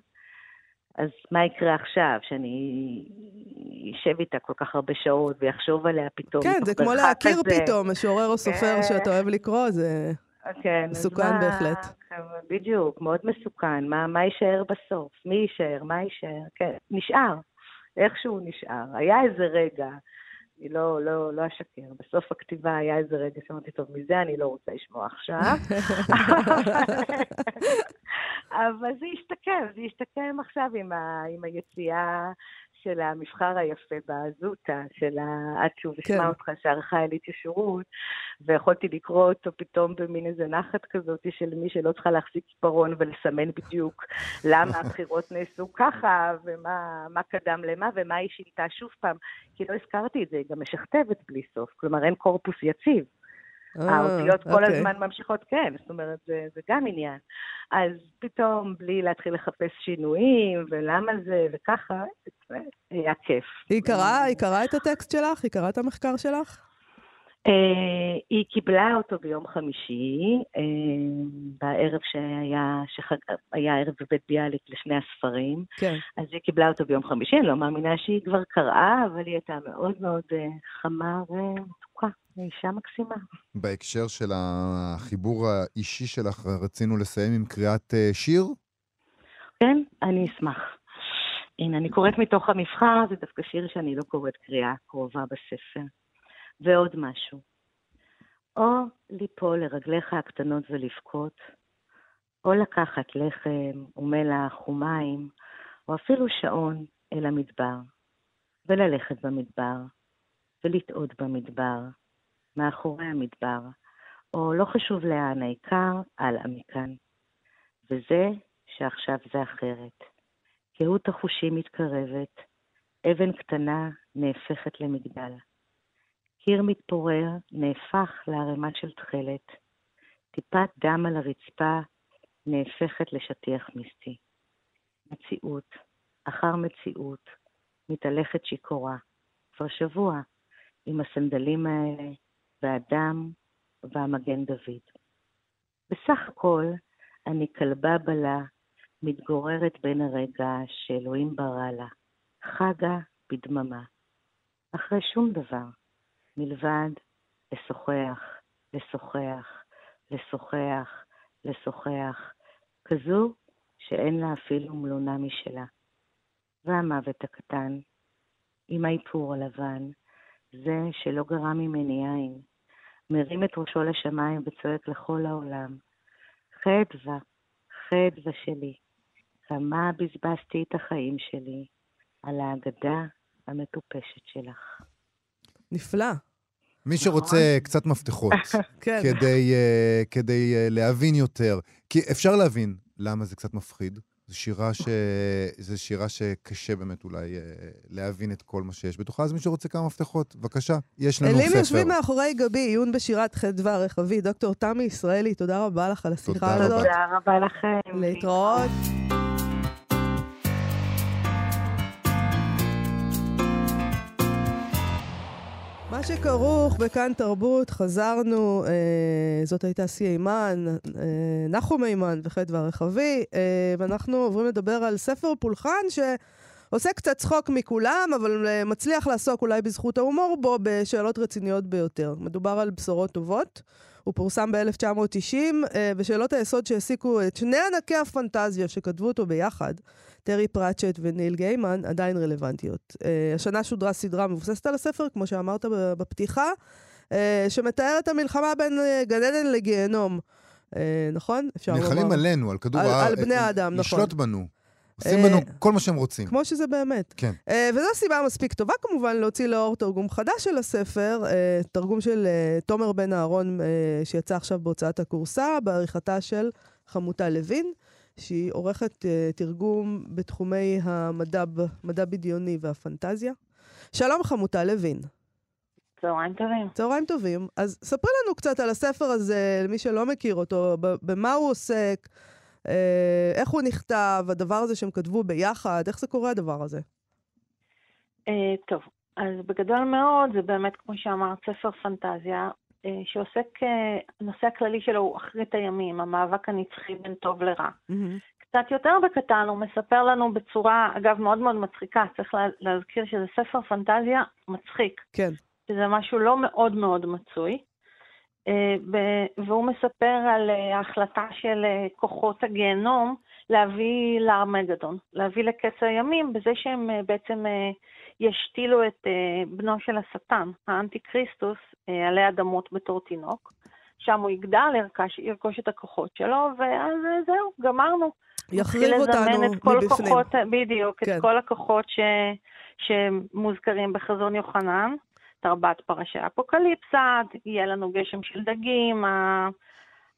אז מה יקרה עכשיו, שאני אשב איתה כל כך הרבה שעות ויחשוב עליה פתאום? כן, זה כמו להכיר כזה. פתאום, משורר או סופר כן. שאתה אוהב לקרוא, זה כן, מסוכן מה, בהחלט. בדיוק, מאוד מסוכן. מה, מה יישאר בסוף? מי יישאר? מה יישאר? כן, נשאר. איכשהו נשאר. היה איזה רגע אני לא, לא, לא אשקר. בסוף הכתיבה היה איזה רגע שאמרתי, טוב, מזה אני לא רוצה לשמוע עכשיו. אבל זה ישתקם, זה ישתקם עכשיו עם, ה, עם היציאה של המבחר היפה בזוטה, של עד שהוא ישמע כן. אותך שערכה אלית ישירות, ויכולתי לקרוא אותו פתאום במין איזה נחת כזאת של מי שלא צריכה להחזיק עיפרון ולסמן בדיוק למה הבחירות נעשו ככה, ומה קדם למה, ומה היא שינתה שוב פעם, כי לא הזכרתי את זה, היא גם משכתבת בלי סוף, כלומר אין קורפוס יציב. האותיות כל אוקיי. הזמן ממשיכות, כן, זאת אומרת, זה, זה גם עניין. אז פתאום, בלי להתחיל לחפש שינויים, ולמה זה, וככה, זה היה כיף. היא קראה, היא קראה את הטקסט שלך? היא קראה את המחקר שלך? Uh, היא קיבלה אותו ביום חמישי, uh, בערב שהיה, שהיה ערב בבית ביאליק לשני הספרים. כן. אז היא קיבלה אותו ביום חמישי, אני לא מאמינה שהיא כבר קראה, אבל היא הייתה מאוד מאוד uh, חמה ומתוקה. אישה מקסימה. בהקשר של החיבור האישי שלך, רצינו לסיים עם קריאת שיר? כן, אני אשמח. הנה, אני קוראת מתוך המבחר, זה דווקא שיר שאני לא קוראת קריאה קרובה בספר. ועוד משהו. או ליפול לרגליך הקטנות ולבכות, או לקחת לחם ומלח ומים, או אפילו שעון אל המדבר, וללכת במדבר, ולטעות במדבר, מאחורי המדבר, או לא חשוב לאן, העיקר על מכאן. וזה שעכשיו זה אחרת. קהות החושים מתקרבת, אבן קטנה נהפכת למגדל. קיר מתפורר נהפך לערימה של תכלת. טיפת דם על הרצפה נהפכת לשטיח מיסטי. מציאות, אחר מציאות, מתהלכת שיכורה. כבר שבוע, עם הסנדלים האלה, והדם והמגן דוד. בסך הכל, אני כלבה בלה, מתגוררת בין הרגע שאלוהים ברא לה, חגה בדממה. אחרי שום דבר, מלבד לשוחח, לשוחח, לשוחח, לשוחח, כזו שאין לה אפילו מלונה משלה. והמוות הקטן, עם האיפור הלבן, זה שלא גרם ממני עין, מרים את ראשו לשמיים וצועק לכל העולם, חדווה, חדווה שלי, כמה בזבזתי את החיים שלי על האגדה המטופשת שלך. נפלא. מי שרוצה קצת מפתחות, כן. כדי, uh, כדי uh, להבין יותר, כי אפשר להבין למה זה קצת מפחיד. זו שירה, ש... זו שירה שקשה באמת אולי uh, להבין את כל מה שיש בתוכה, אז מי שרוצה כמה מפתחות, בבקשה, יש לנו אלים ספר. יושבים מאחורי גבי, עיון בשירת חדווה רחבי. דוקטור תמי ישראלי, תודה רבה לך על השיחה תודה הזאת. רבה. תודה רבה לכם. להתראות. מה שכרוך בכאן תרבות, חזרנו, אה, זאת הייתה סי אימן, אה, נחום אימן וחדווה רחבי, אה, ואנחנו עוברים לדבר על ספר פולחן שעושה קצת צחוק מכולם, אבל אה, מצליח לעסוק אולי בזכות ההומור בו בשאלות רציניות ביותר. מדובר על בשורות טובות. הוא פורסם ב-1990, אה, ושאלות היסוד שהעסיקו את שני ענקי הפנטזיה שכתבו אותו ביחד, טרי פרצ'ט וניל גיימן, עדיין רלוונטיות. אה, השנה שודרה סדרה מבוססת על הספר, כמו שאמרת בפתיחה, אה, שמתאר את המלחמה בין אה, גן עדן לגיהנום. אה, נכון? אפשר לומר. נלחמים עלינו, על כדור על- הארץ. על בני האדם, נכון. לשלוט בנו. עושים בנו כל מה שהם רוצים. כמו שזה באמת. כן. Uh, וזו סיבה מספיק טובה כמובן להוציא לאור תרגום חדש של הספר, uh, תרגום של uh, תומר בן אהרון, uh, שיצא עכשיו בהוצאת הכורסה, בעריכתה של חמוטה לוין, שהיא עורכת uh, תרגום בתחומי המדע, מדע בדיוני והפנטזיה. שלום חמוטה לוין. צהריים טובים. צהריים טובים. אז ספרי לנו קצת על הספר הזה, למי שלא מכיר אותו, במה הוא עוסק, אה, איך הוא נכתב, הדבר הזה שהם כתבו ביחד, איך זה קורה הדבר הזה? אה, טוב, אז בגדול מאוד זה באמת, כמו שאמרת, ספר פנטזיה, שעוסק, אה, הנושא הכללי שלו הוא אחרית הימים, המאבק הנצחי בין טוב לרע. קצת יותר בקטן, הוא מספר לנו בצורה, אגב, מאוד מאוד מצחיקה, צריך לה, להזכיר שזה ספר פנטזיה מצחיק, כן. שזה משהו לא מאוד מאוד מצוי. אה, והוא מספר על אה, ההחלטה של אה, כוחות הגיהנום להביא לארמגדון, להביא לקץ הימים, בזה שהם אה, בעצם אה, ישתילו את אה, בנו של השטן, האנטי כריסטוס, עלי אדמות בתור תינוק. שם הוא יגדל, ירכש, ירכוש את הכוחות שלו, ואז זהו, גמרנו. יחריב אותנו לזמן את כל מבפנים. הכוחות, בדיוק, כן. את כל הכוחות ש, שמוזכרים בחזון יוחנן, תרבת פרשי אפוקליפסה, יהיה לנו גשם של דגים,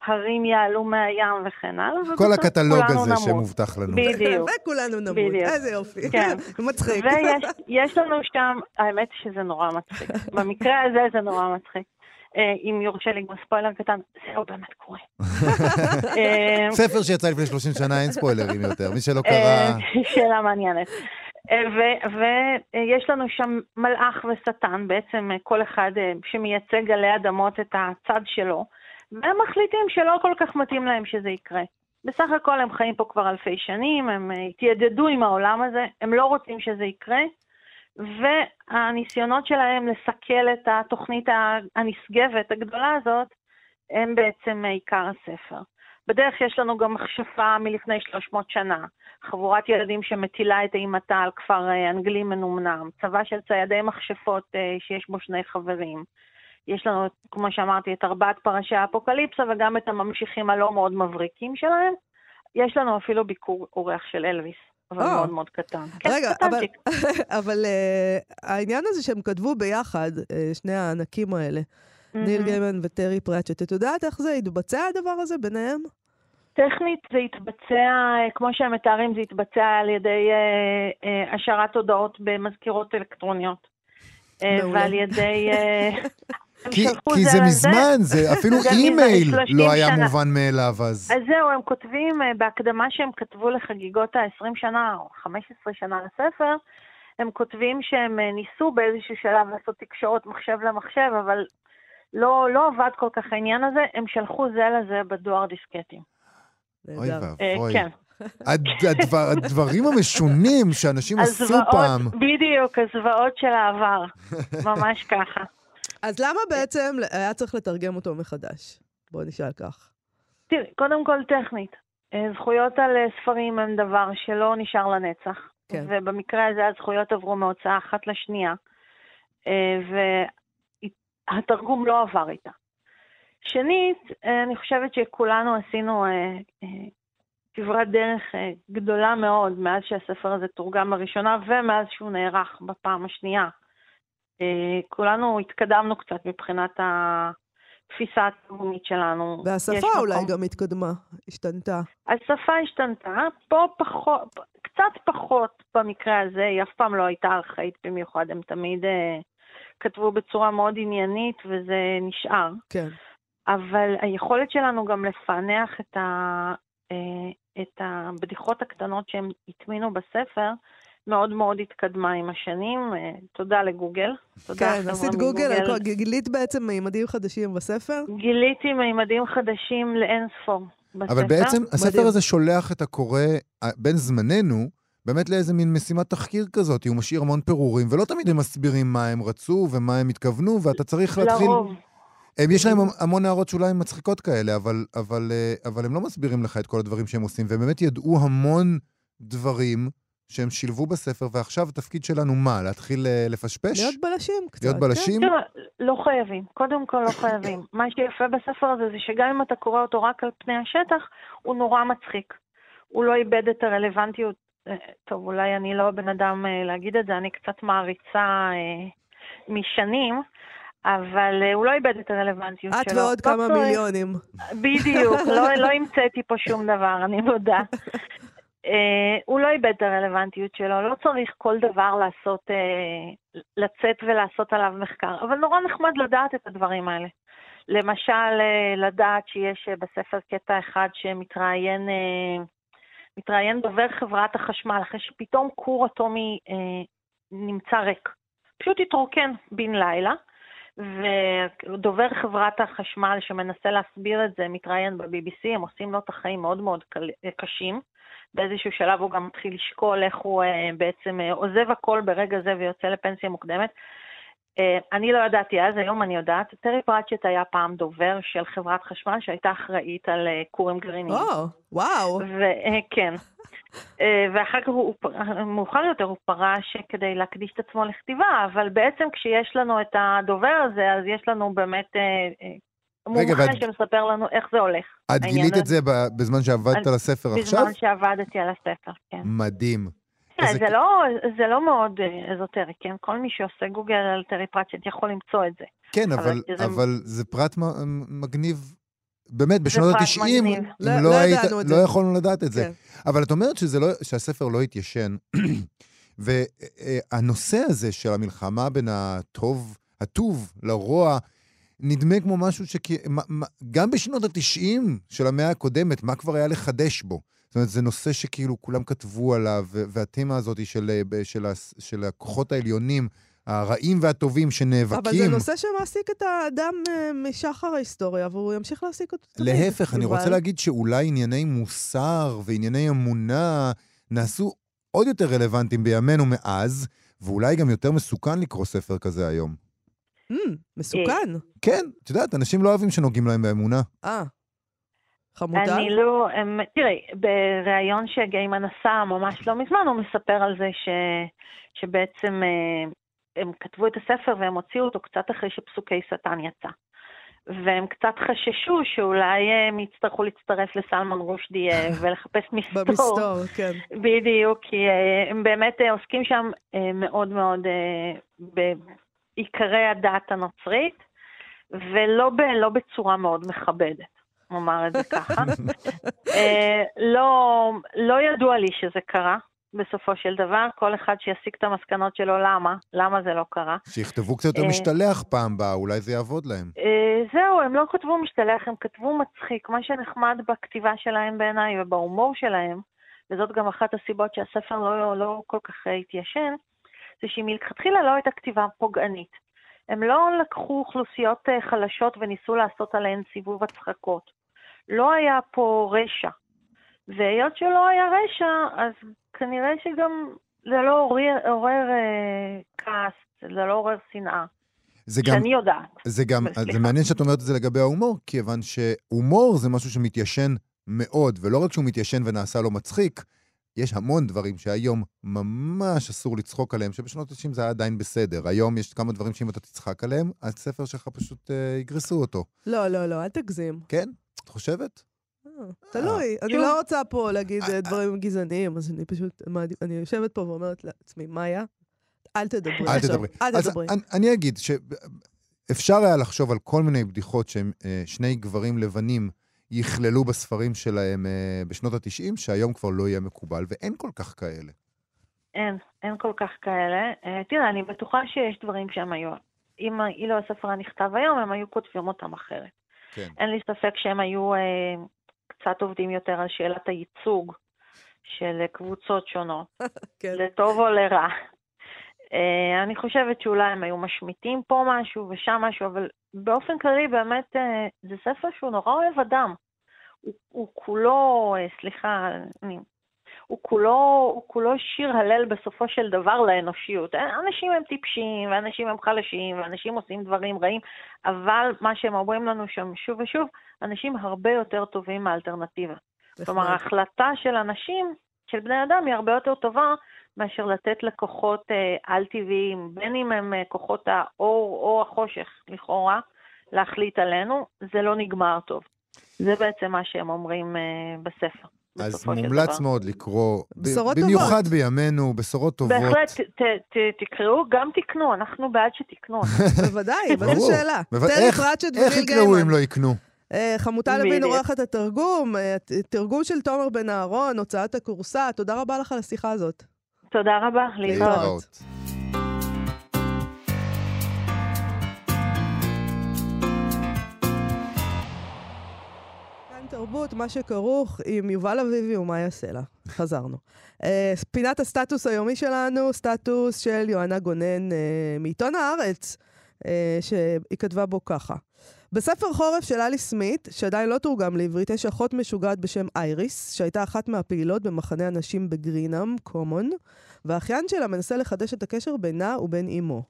ההרים יעלו מהים וכן הלאה. כל הקטלוג הזה נמות. שמובטח לנו. בדיוק. וכולנו נמות, בדיוק. איזה יופי. כן. מצחיק. ויש יש לנו שם, האמת שזה נורא מצחיק. במקרה הזה זה נורא מצחיק. אה, אם יורשה לי ספוילר קטן, זה לא באמת קורה. אה, ספר שיצא לפני 30 שנה, אין ספוילרים יותר. מי שלא אה, קרא... שאלה מעניינת. ויש לנו שם מלאך ושטן, בעצם כל אחד שמייצג עלי אדמות את הצד שלו, והם מחליטים שלא כל כך מתאים להם שזה יקרה. בסך הכל הם חיים פה כבר אלפי שנים, הם אה, התיידדו עם העולם הזה, הם לא רוצים שזה יקרה, והניסיונות שלהם לסכל את התוכנית הנשגבת הגדולה הזאת, הם בעצם אה, עיקר הספר. בדרך יש לנו גם מכשפה מלפני 300 שנה, חבורת ילדים שמטילה את אימתה על כפר אה, אנגלי מנומנם, צבא של ציידי מכשפות שיש בו שני חברים. יש לנו, כמו שאמרתי, את ארבעת פרשי האפוקליפסה וגם את הממשיכים הלא מאוד מבריקים שלהם. יש לנו אפילו ביקור אורח של אלוויס, אבל אה. מאוד מאוד קטן. כן, רגע, אבל. אבל uh, העניין הזה שהם כתבו ביחד, uh, שני הענקים האלה, ניל מהמם. גיימן וטרי פרצ'ט, את יודעת איך זה יתבצע הדבר הזה ביניהם? טכנית זה יתבצע, אה, כמו שהם מתארים, זה יתבצע על ידי אה, אה, השארת הודעות במזכירות אלקטרוניות. מעולה. ועל ידי... כי, כי זה על מזמן, זה אפילו זה מזה אימייל 30 לא היה שנה. מובן מאליו אז. אז זהו, הם כותבים אה, בהקדמה שהם כתבו לחגיגות ה-20 שנה או 15 שנה לספר, הם כותבים שהם אה, ניסו באיזשהו שלב לעשות תקשורת מחשב למחשב, אבל לא, לא עבד כל כך העניין הזה, הם שלחו זה לזה בדואר דיסקטים. אוי. אה, ואבוי. כן. הד- הדבר- הדברים המשונים שאנשים עשו פעם. בדיוק, הזוועות של העבר. ממש ככה. אז למה בעצם היה צריך לתרגם אותו מחדש? בואו נשאל כך. תראי, קודם כל טכנית. אה, זכויות על אה, ספרים הם דבר שלא נשאר לנצח. כן. ובמקרה הזה הזכויות עברו מהוצאה אחת לשנייה, אה, והתרגום לא עבר איתה. שנית, אני חושבת שכולנו עשינו כברת דרך גדולה מאוד מאז שהספר הזה תורגם לראשונה ומאז שהוא נערך בפעם השנייה. אה, כולנו התקדמנו קצת מבחינת התפיסה התרגומית שלנו. והשפה מקום. אולי גם התקדמה, השתנתה. השפה השתנתה, פה פחות, קצת פחות במקרה הזה, היא אף פעם לא הייתה ארכאית במיוחד, הם תמיד אה, כתבו בצורה מאוד עניינית וזה נשאר. כן. אבל היכולת שלנו גם לפענח את, ה, אה, את הבדיחות הקטנות שהם הטמינו בספר, מאוד מאוד התקדמה עם השנים. אה, תודה לגוגל. תודה, כן, עשית גוגל, גילית בעצם מימדים חדשים בספר? גיליתי מימדים חדשים לאין ספור בספר. אבל בעצם הספר מדהים. הזה שולח את הקורא אה, בין זמננו, באמת לאיזה מין משימת תחקיר כזאת. הוא משאיר המון פירורים, ולא תמיד הם מסבירים מה הם רצו ומה הם התכוונו, ואתה צריך להתחיל... לרוב. הם, יש להם המון הערות שוליים מצחיקות כאלה, אבל, אבל, אה, אבל הם לא מסבירים לך את כל הדברים שהם עושים, והם באמת ידעו המון דברים שהם שילבו בספר, ועכשיו התפקיד שלנו מה? להתחיל אה, לפשפש? להיות בלשים קצת. להיות כן? בלשים? תראה, לא חייבים. קודם כל לא חייבים. מה שיפה בספר הזה זה שגם אם אתה קורא אותו רק על פני השטח, הוא נורא מצחיק. הוא לא איבד את הרלוונטיות. אה, טוב, אולי אני לא הבן אדם אה, להגיד את זה, אני קצת מעריצה משנים, אבל הוא לא איבד את הרלוונטיות את שלו. ועוד לא כמה מיליונים. בדיוק, לא, לא המצאתי פה שום דבר, אני מודה. Uh, הוא לא איבד את הרלוונטיות שלו, לא צריך כל דבר לעשות, uh, לצאת ולעשות עליו מחקר, אבל נורא נחמד לדעת את הדברים האלה. למשל, uh, לדעת שיש בספר קטע אחד שמתראיין מתראיין דובר חברת החשמל, אחרי שפתאום כור אטומי נמצא ריק. פשוט התרוקן בן לילה. ודובר חברת החשמל שמנסה להסביר את זה, מתראיין ב-BBC, הם עושים לו את החיים מאוד מאוד קשים. באיזשהו שלב הוא גם מתחיל לשקול איך הוא אה, בעצם אה, עוזב הכל ברגע זה ויוצא לפנסיה מוקדמת. אה, אני לא ידעתי אז, היום אני יודעת. טרי פרצ'ט היה פעם דובר של חברת חשמל שהייתה אחראית על כורים גרעיניים. או, וואו. אה, ואחר כך הוא, מאוחר יותר הוא פרש כדי להקדיש את עצמו לכתיבה, אבל בעצם כשיש לנו את הדובר הזה, אז יש לנו באמת אה, אה, רגע, מומחה ואת- שמספר לנו איך זה הולך. את גילית הזה. את זה ב- בזמן שעבדת על הספר עכשיו? בזמן שעבדתי על הספר, כן. מדהים. איזה- זה לא, זה לא מאוד אה, אזוטרי, כן? כל מי שעושה גוגל על טרי פרצ'ט יכול למצוא את זה. כן, אבל אבל, זה- אבל זה פרט מ- מגניב. באמת, בשנות פרט ה-90, מגניב. אם לא- לא, לא היית, לא זה. יכולנו לדעת את זה. כן. אבל את אומרת שזה לא, שהספר לא התיישן, והנושא הזה של המלחמה בין הטוב, הטוב לרוע, נדמה כמו משהו שגם בשנות ה-90 של המאה הקודמת, מה כבר היה לחדש בו? זאת אומרת, זה נושא שכאילו כולם כתבו עליו, והתמה הזאת של, אה, של, של הכוחות העליונים, הרעים והטובים שנאבקים. אבל זה נושא שמעסיק את האדם אה, משחר ההיסטוריה, והוא ימשיך להעסיק אותו. להפך, אני רוצה. להגיד שאולי ענייני מוסר וענייני אמונה נעשו עוד יותר רלוונטיים בימינו מאז, ואולי גם יותר מסוכן לקרוא ספר כזה היום. מסוכן. כן, את יודעת, אנשים לא אוהבים שנוגעים להם באמונה. אה. חמודה? אני לא... תראי, בריאיון שגיימן עשה ממש לא מזמן, הוא מספר על זה ש, שבעצם אה, הם כתבו את הספר והם הוציאו אותו קצת אחרי שפסוקי שטן יצא. והם קצת חששו שאולי הם יצטרכו להצטרף לסלמן רושדי אה, ולחפש מסתור. במסתור, כן. בדיוק, כי אה, הם באמת אה, עוסקים שם אה, מאוד מאוד בעיקרי הדת הנוצרית, ולא ב, לא בצורה מאוד מכבדת, נאמר את זה ככה. אה, לא, לא ידוע לי שזה קרה. בסופו של דבר, כל אחד שיסיק את המסקנות שלו למה, למה זה לא קרה. שיכתבו קצת יותר אה. משתלח פעם הבאה, אולי זה יעבוד להם. אה, זהו, הם לא כתבו משתלח, הם כתבו מצחיק. מה שנחמד בכתיבה שלהם בעיניי ובהומור שלהם, וזאת גם אחת הסיבות שהספר לא, לא כל כך התיישן, זה שהיא מלכתחילה לא הייתה כתיבה פוגענית. הם לא לקחו אוכלוסיות אה, חלשות וניסו לעשות עליהן סיבוב הצחקות. לא היה פה רשע. והיות שלא היה רשע, אז כנראה שגם זה לא עורר, עורר אה, כעס, זה לא עורר שנאה. זה גם, שאני יודעת. זה גם, סליחה. זה מעניין שאת אומרת את זה לגבי ההומור, כיוון שהומור זה משהו שמתיישן מאוד, ולא רק שהוא מתיישן ונעשה לו מצחיק, יש המון דברים שהיום ממש אסור לצחוק עליהם, שבשנות ה-90 זה היה עדיין בסדר. היום יש כמה דברים שאם אתה תצחק עליהם, הספר שלך פשוט אה, יגרסו אותו. לא, לא, לא, אל תגזים. כן? את חושבת? אה, תלוי. אני שוב. לא רוצה פה להגיד אה, אה, דברים גזעניים, אז אני פשוט, אני יושבת פה ואומרת לעצמי, מאיה, אל תדברי עכשיו. אל תדברי. אני, אני אגיד שאפשר היה לחשוב על כל מיני בדיחות שהם אה, שני גברים לבנים יכללו בספרים שלהם אה, בשנות ה-90, שהיום כבר לא יהיה מקובל, ואין כל כך כאלה. אין, אין כל כך כאלה. אה, תראה, אני בטוחה שיש דברים שהם היו, אם אילו הספר היה נכתב היום, הם היו כותבים אותם אחרת. כן. אין לי ספק שהם היו אה, קצת עובדים יותר על שאלת הייצוג של קבוצות שונות, כן. לטוב או לרע. אה, אני חושבת שאולי הם היו משמיטים פה משהו ושם משהו, אבל באופן כללי באמת אה, זה ספר שהוא נורא אוהב אדם. הוא, הוא כולו, אה, סליחה, אני הוא כולו, הוא כולו שיר הלל בסופו של דבר לאנושיות. אנשים הם טיפשים, ואנשים הם חלשים, ואנשים עושים דברים רעים, אבל מה שהם אומרים לנו שם שוב ושוב, אנשים הרבה יותר טובים מהאלטרנטיבה. כלומר, נחמד. ההחלטה של אנשים, של בני אדם, היא הרבה יותר טובה מאשר לתת לכוחות אה, על-טבעיים, בין אם הם אה, כוחות האור או החושך, לכאורה, להחליט עלינו, זה לא נגמר טוב. זה בעצם מה שהם אומרים אה, בספר. אז מומלץ. מאוד לקרוא, בשורות במיוחד בימינו, בשורות טובות. בהחלט, ת, ת, תקראו, גם תקנו, אנחנו בעד שתקנו. בוודאי, מה זה ברור. שאלה? איך- איך יקראו. אם לא יקנו? חמוטל לוין. עורכת התרגום, תרגום של תומר בן אהרון, הוצאת הכורסה. תודה רבה לך על השיחה הזאת. תודה רבה, להתראות. תרבות, מה שכרוך עם יובל אביבי ומה יעשה לה. חזרנו. אה, פינת הסטטוס היומי שלנו, סטטוס של יוהנה גונן אה, מעיתון הארץ, אה, שהיא כתבה בו ככה. בספר חורף של אלי סמית, שעדיין לא תורגם לעברית, יש אחות משוגעת בשם אייריס, שהייתה אחת מהפעילות במחנה הנשים בגרינאם, קומון, והאחיין שלה מנסה לחדש את הקשר בינה ובין אמו.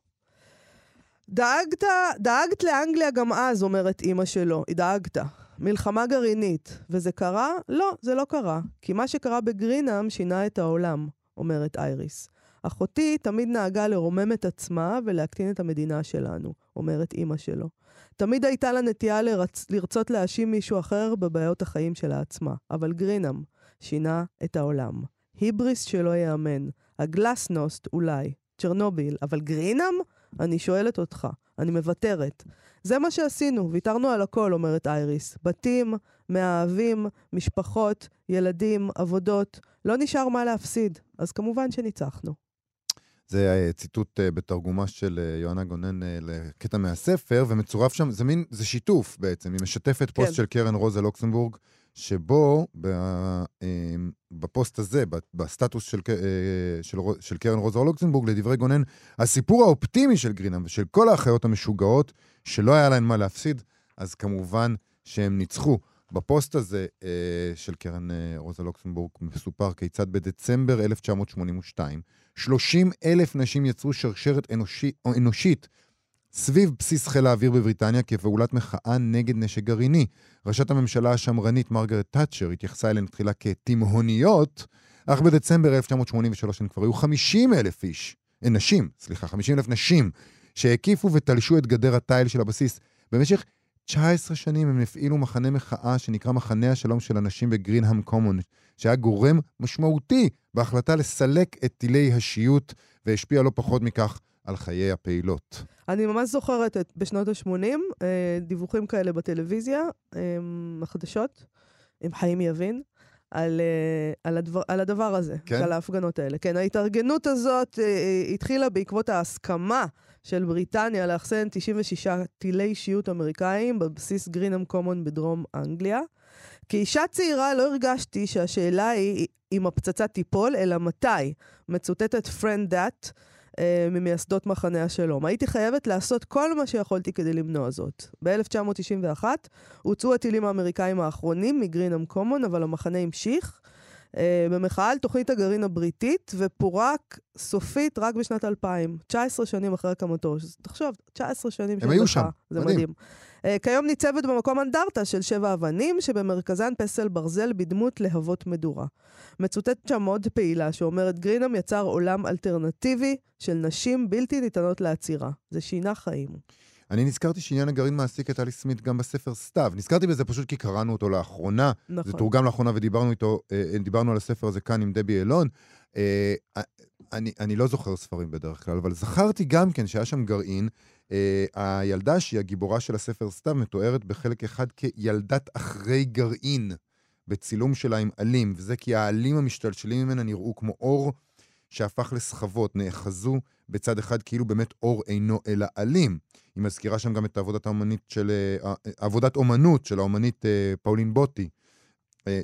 דאגת, דאגת לאנגליה גם אז, אומרת אימא שלו. דאגת. מלחמה גרעינית. וזה קרה? לא, זה לא קרה. כי מה שקרה בגרינאם שינה את העולם, אומרת אייריס. אחותי תמיד נהגה לרומם את עצמה ולהקטין את המדינה שלנו, אומרת אימא שלו. תמיד הייתה לה נטייה לרצ... לרצות להאשים מישהו אחר בבעיות החיים שלה עצמה. אבל גרינאם שינה את העולם. היבריס שלא ייאמן. הגלסנוסט אולי. צ'רנוביל. אבל גרינאם? אני שואלת אותך. אני מוותרת. זה מה שעשינו, ויתרנו על הכל, אומרת אייריס. בתים, מאהבים, משפחות, ילדים, עבודות. לא נשאר מה להפסיד. אז כמובן שניצחנו. זה אה, ציטוט אה, בתרגומה של אה, יוהנה גונן לקטע מהספר, ומצורף שם, זה מין, זה שיתוף בעצם, היא משתפת פוסט כן. של קרן רוזה לוקסמבורג, שבו בפוסט הזה, בסטטוס של, של, של קרן רוזה לוקסמבורג, לדברי גונן, הסיפור האופטימי של גרינם ושל כל האחיות המשוגעות, שלא היה להן מה להפסיד, אז כמובן שהם ניצחו. בפוסט הזה של קרן רוזה לוקסמבורג מסופר כיצד בדצמבר 1982, 30 אלף נשים יצרו שרשרת אנושי, אנושית סביב בסיס חיל האוויר בבריטניה כפעולת מחאה נגד נשק גרעיני. ראשת הממשלה השמרנית מרגרט תאצ'ר התייחסה אליהן תחילה כתימהוניות, אך בדצמבר 1983 הן כבר היו 50 אלף איש, אה, נשים, סליחה, 50 אלף נשים, שהקיפו ותלשו את גדר התיל של הבסיס. במשך 19 שנים הם הפעילו מחנה מחאה שנקרא מחנה השלום של הנשים בגרינהאם קומון, שהיה גורם משמעותי בהחלטה לסלק את טילי השיוט, והשפיע לא פחות מכך על חיי הפעילות. אני ממש זוכרת את, בשנות ה-80, אה, דיווחים כאלה בטלוויזיה, אה, החדשות, עם חיים יבין, על, אה, על, הדבר, על הדבר הזה, כן? על ההפגנות האלה. כן, ההתארגנות הזאת אה, אה, התחילה בעקבות ההסכמה של בריטניה לאחסן 96 טילי שיוט אמריקאים בבסיס גרינם קומון בדרום אנגליה. כאישה צעירה לא הרגשתי שהשאלה היא אם הפצצה תיפול, אלא מתי. מצוטטת פרנד דאט, אה, ממייסדות מחנה השלום. הייתי חייבת לעשות כל מה שיכולתי כדי למנוע זאת. ב-1991 הוצאו הטילים האמריקאים האחרונים מגרינם קומון, אבל המחנה המשיך. אה, במחאה על תוכנית הגרעין הבריטית, ופורק סופית רק בשנת 2000, 19 שנים אחרי הקמתו. תחשוב, 19 שנים של מחאה. שם, זה מדהים. מדהים. Uh, כיום ניצבת במקום אנדרטה של שבע אבנים, שבמרכזן פסל ברזל בדמות להבות מדורה. מצוטטת שם עוד פעילה שאומרת, גרינם יצר עולם אלטרנטיבי של נשים בלתי ניתנות לעצירה. זה שינה חיים. אני נזכרתי שעניין הגרעין מעסיק את אלי סמית גם בספר סתיו. נזכרתי בזה פשוט כי קראנו אותו לאחרונה. נכון. זה תורגם לאחרונה ודיברנו איתו, אה, אה, דיברנו על הספר הזה כאן עם דבי אילון. אה, אני, אני לא זוכר ספרים בדרך כלל, אבל זכרתי גם כן שהיה שם גרעין. הילדה שהיא הגיבורה של הספר סתיו מתוארת בחלק אחד כילדת אחרי גרעין, בצילום שלה עם עלים, וזה כי העלים המשתלשלים ממנה נראו כמו אור שהפך לסחבות, נאחזו בצד אחד כאילו באמת אור אינו אלא עלים. היא מזכירה שם גם את העבודת האומנית של, אה, אה, עבודת אומנות של האומנית אה, פאולין בוטי,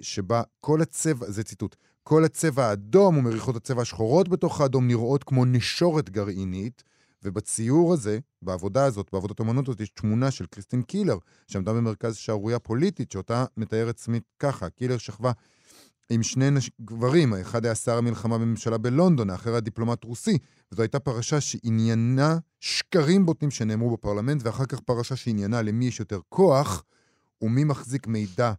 שבה כל הצבע, זה ציטוט, כל הצבע האדום ומריחות הצבע השחורות בתוך האדום נראות כמו נשורת גרעינית, ובציור הזה, בעבודה הזאת, בעבודת האומנות הזאת, יש תמונה של קריסטין קילר, שעמדה במרכז שערורייה פוליטית, שאותה מתארת סמית ככה, קילר שכבה עם שני נש... גברים, האחד היה שר המלחמה בממשלה בלונדון, האחר היה דיפלומט רוסי. וזו הייתה פרשה שעניינה שקרים בוטים שנאמרו בפרלמנט, ואחר כך פרשה שעניינה למי יש יותר כוח ומי מחזיק מידע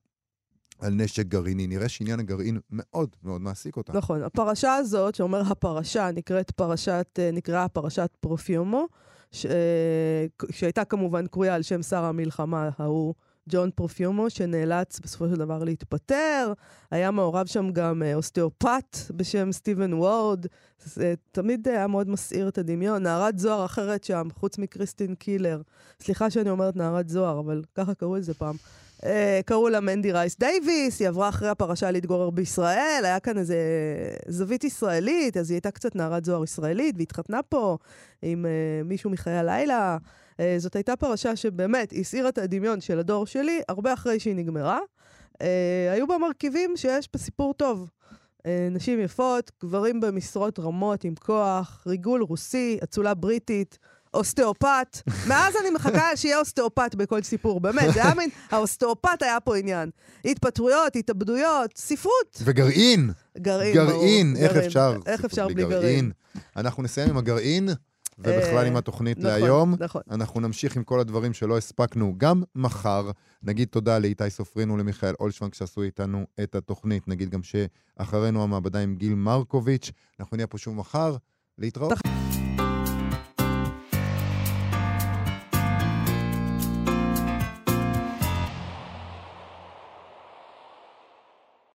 על נשק גרעיני. נראה שעניין הגרעין מאוד מאוד מעסיק אותה. נכון. הפרשה הזאת, שאומר הפרשה, נקראת פרשת, אה, נקראה פרשת פרופיומו, ש... אה, שהייתה כמובן קרויה על שם שר המלחמה ההוא. ג'ון פרופיומו, שנאלץ בסופו של דבר להתפטר. היה מעורב שם גם אה, אוסטאופט בשם סטיבן וורד. זה תמיד היה מאוד מסעיר את הדמיון. נערת זוהר אחרת שם, חוץ מקריסטין קילר. סליחה שאני אומרת נערת זוהר, אבל ככה קראו לזה פעם. קראו לה מנדי רייס דייוויס, היא עברה אחרי הפרשה להתגורר בישראל, היה כאן איזה זווית ישראלית, אז היא הייתה קצת נערת זוהר ישראלית, והתחתנה פה עם אה, מישהו מחיי הלילה. אה, זאת הייתה פרשה שבאמת הסעירה את הדמיון של הדור שלי, הרבה אחרי שהיא נגמרה. אה, היו בה מרכיבים שיש בסיפור טוב. אה, נשים יפות, גברים במשרות רמות עם כוח, ריגול רוסי, אצולה בריטית. אוסטאופט. מאז אני מחכה שיהיה אוסטאופט בכל סיפור, באמת, זה היה מין, האוסטאופט היה פה עניין. התפטרויות, התאבדויות, ספרות. וגרעין. גרעין, גרעין, ברור. איך גרעין. אפשר? איך אפשר בלי גרעין? גרעין? אנחנו נסיים עם הגרעין. ובכלל עם התוכנית נכון, להיום. נכון. אנחנו נמשיך עם כל הדברים שלא הספקנו גם מחר. נגיד תודה לאיתי סופרין ולמיכאל אולשוונג שעשו איתנו את התוכנית. נגיד גם שאחרינו המעבדה עם גיל מרקוביץ'. אנחנו נהיה פה שוב מחר. להתראות.